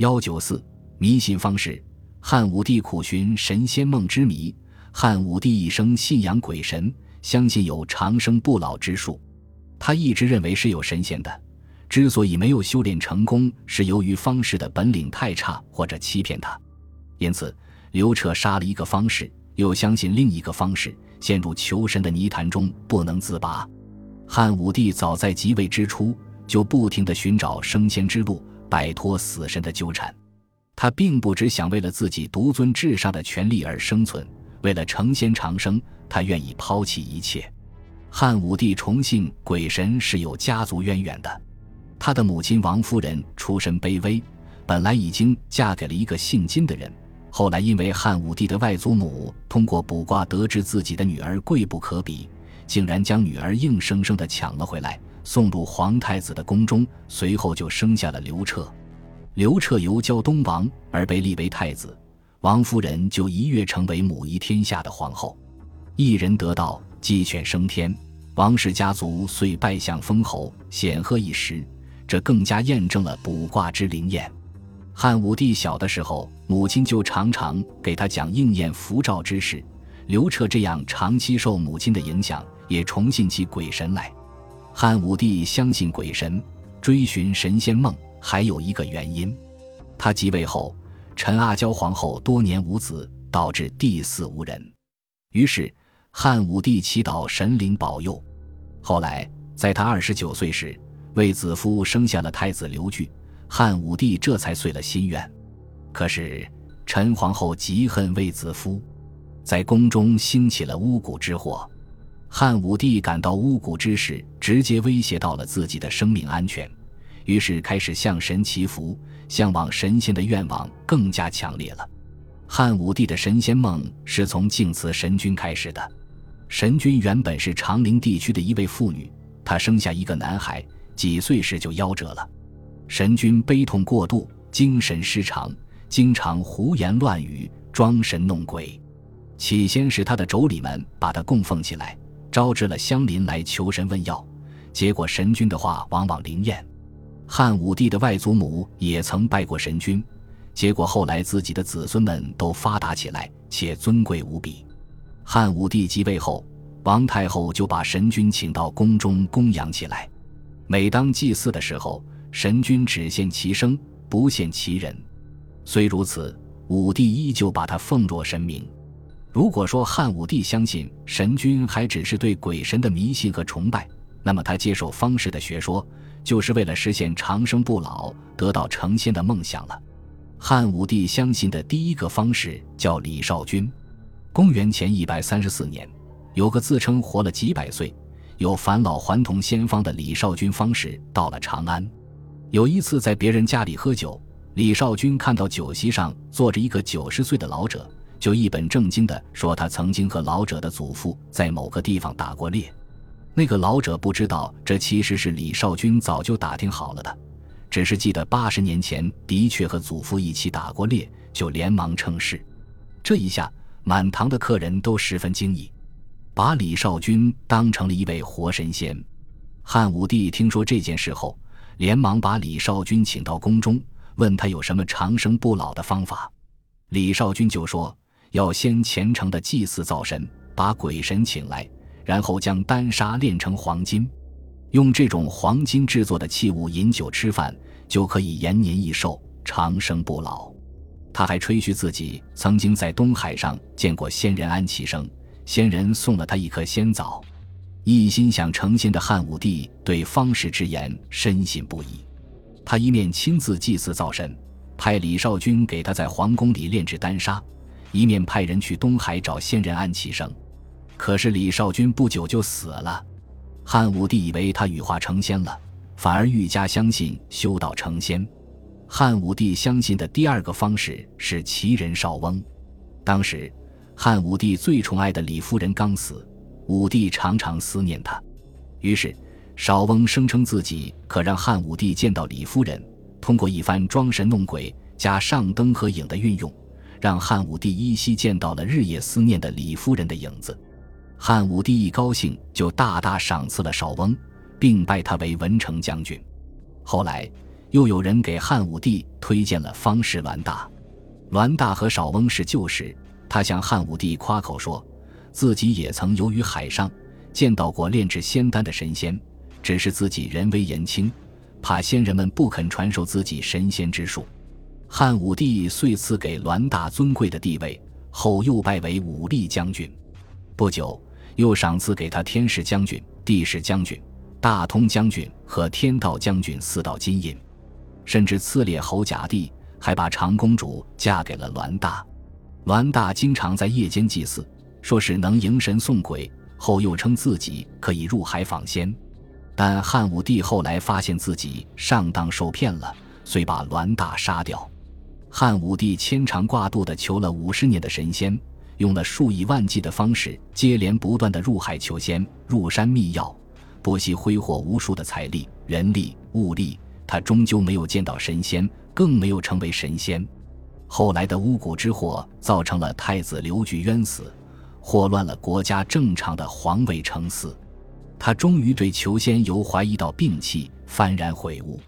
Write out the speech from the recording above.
幺九四迷信方式，汉武帝苦寻神仙梦之谜。汉武帝一生信仰鬼神，相信有长生不老之术。他一直认为是有神仙的，之所以没有修炼成功，是由于方士的本领太差或者欺骗他。因此，刘彻杀了一个方士，又相信另一个方士，陷入求神的泥潭中不能自拔。汉武帝早在即位之初，就不停地寻找升仙之路，摆脱死神的纠缠。他并不只想为了自己独尊至上的权利而生存。为了成仙长生，他愿意抛弃一切。汉武帝崇信鬼神是有家族渊源的。他的母亲王夫人出身卑微，本来已经嫁给了一个姓金的人，后来因为汉武帝的外祖母通过卜卦得知自己的女儿贵不可比，竟然将女儿硬生生的抢了回来，送入皇太子的宫中，随后就生下了刘彻。刘彻由胶东王而被立为太子。王夫人就一跃成为母仪天下的皇后，一人得道，鸡犬升天，王氏家族遂拜相封侯，显赫一时。这更加验证了卜卦之灵验。汉武帝小的时候，母亲就常常给他讲应验符咒之事。刘彻这样长期受母亲的影响，也重信起鬼神来。汉武帝相信鬼神，追寻神仙梦，还有一个原因，他即位后。陈阿娇皇后多年无子，导致帝嗣无人。于是汉武帝祈祷神灵保佑。后来在他二十九岁时，卫子夫生下了太子刘据，汉武帝这才遂了心愿。可是陈皇后极恨卫子夫，在宫中兴起了巫蛊之祸。汉武帝感到巫蛊之事直接威胁到了自己的生命安全，于是开始向神祈福。向往神仙的愿望更加强烈了。汉武帝的神仙梦是从敬祠神君开始的。神君原本是长陵地区的一位妇女，她生下一个男孩，几岁时就夭折了。神君悲痛过度，精神失常，经常胡言乱语，装神弄鬼。起先是他的妯娌们把他供奉起来，招致了乡邻来求神问药，结果神君的话往往灵验。汉武帝的外祖母也曾拜过神君，结果后来自己的子孙们都发达起来，且尊贵无比。汉武帝即位后，王太后就把神君请到宫中供养起来。每当祭祀的时候，神君只现其声，不现其人。虽如此，武帝依旧把他奉若神明。如果说汉武帝相信神君还只是对鬼神的迷信和崇拜，那么他接受方士的学说。就是为了实现长生不老、得到成仙的梦想了。汉武帝相信的第一个方式叫李少君。公元前一百三十四年，有个自称活了几百岁、有返老还童仙方的李少君方士到了长安。有一次在别人家里喝酒，李少君看到酒席上坐着一个九十岁的老者，就一本正经地说他曾经和老者的祖父在某个地方打过猎。那个老者不知道，这其实是李少君早就打听好了的，只是记得八十年前的确和祖父一起打过猎，就连忙称是。这一下，满堂的客人都十分惊异，把李少君当成了一位活神仙。汉武帝听说这件事后，连忙把李少君请到宫中，问他有什么长生不老的方法。李少君就说：“要先虔诚的祭祀灶神，把鬼神请来。”然后将丹砂炼成黄金，用这种黄金制作的器物饮酒吃饭，就可以延年益寿、长生不老。他还吹嘘自己曾经在东海上见过仙人安其生，仙人送了他一颗仙枣。一心想成仙的汉武帝对方士之言深信不疑，他一面亲自祭祀灶神，派李少君给他在皇宫里炼制丹砂，一面派人去东海找仙人安其生。可是李少君不久就死了，汉武帝以为他羽化成仙了，反而愈加相信修道成仙。汉武帝相信的第二个方式是奇人少翁。当时汉武帝最宠爱的李夫人刚死，武帝常常思念她，于是少翁声称自己可让汉武帝见到李夫人，通过一番装神弄鬼加上灯和影的运用，让汉武帝依稀见到了日夜思念的李夫人的影子。汉武帝一高兴，就大大赏赐了少翁，并拜他为文成将军。后来，又有人给汉武帝推荐了方士栾大。栾大和少翁是旧识，他向汉武帝夸口说，自己也曾游于海上，见到过炼制仙丹的神仙，只是自己人微言轻，怕仙人们不肯传授自己神仙之术。汉武帝遂赐给栾大尊贵的地位，后又拜为武力将军。不久，又赏赐给他天士将军、地士将军、大通将军和天道将军四道金印，甚至赐列侯甲第。还把长公主嫁给了栾大，栾大经常在夜间祭祀，说是能迎神送鬼，后又称自己可以入海访仙。但汉武帝后来发现自己上当受骗了，遂把栾大杀掉。汉武帝牵肠挂肚地求了五十年的神仙，用了数以万计的方式，接连不断地入海求仙，入山觅药，不惜挥霍无数的财力、人力、物力，他终究没有见到神仙。更没有成为神仙。后来的巫蛊之祸，造成了太子刘据冤死，祸乱了国家正常的皇位承嗣。他终于对求仙由怀疑到摒弃，幡然悔悟。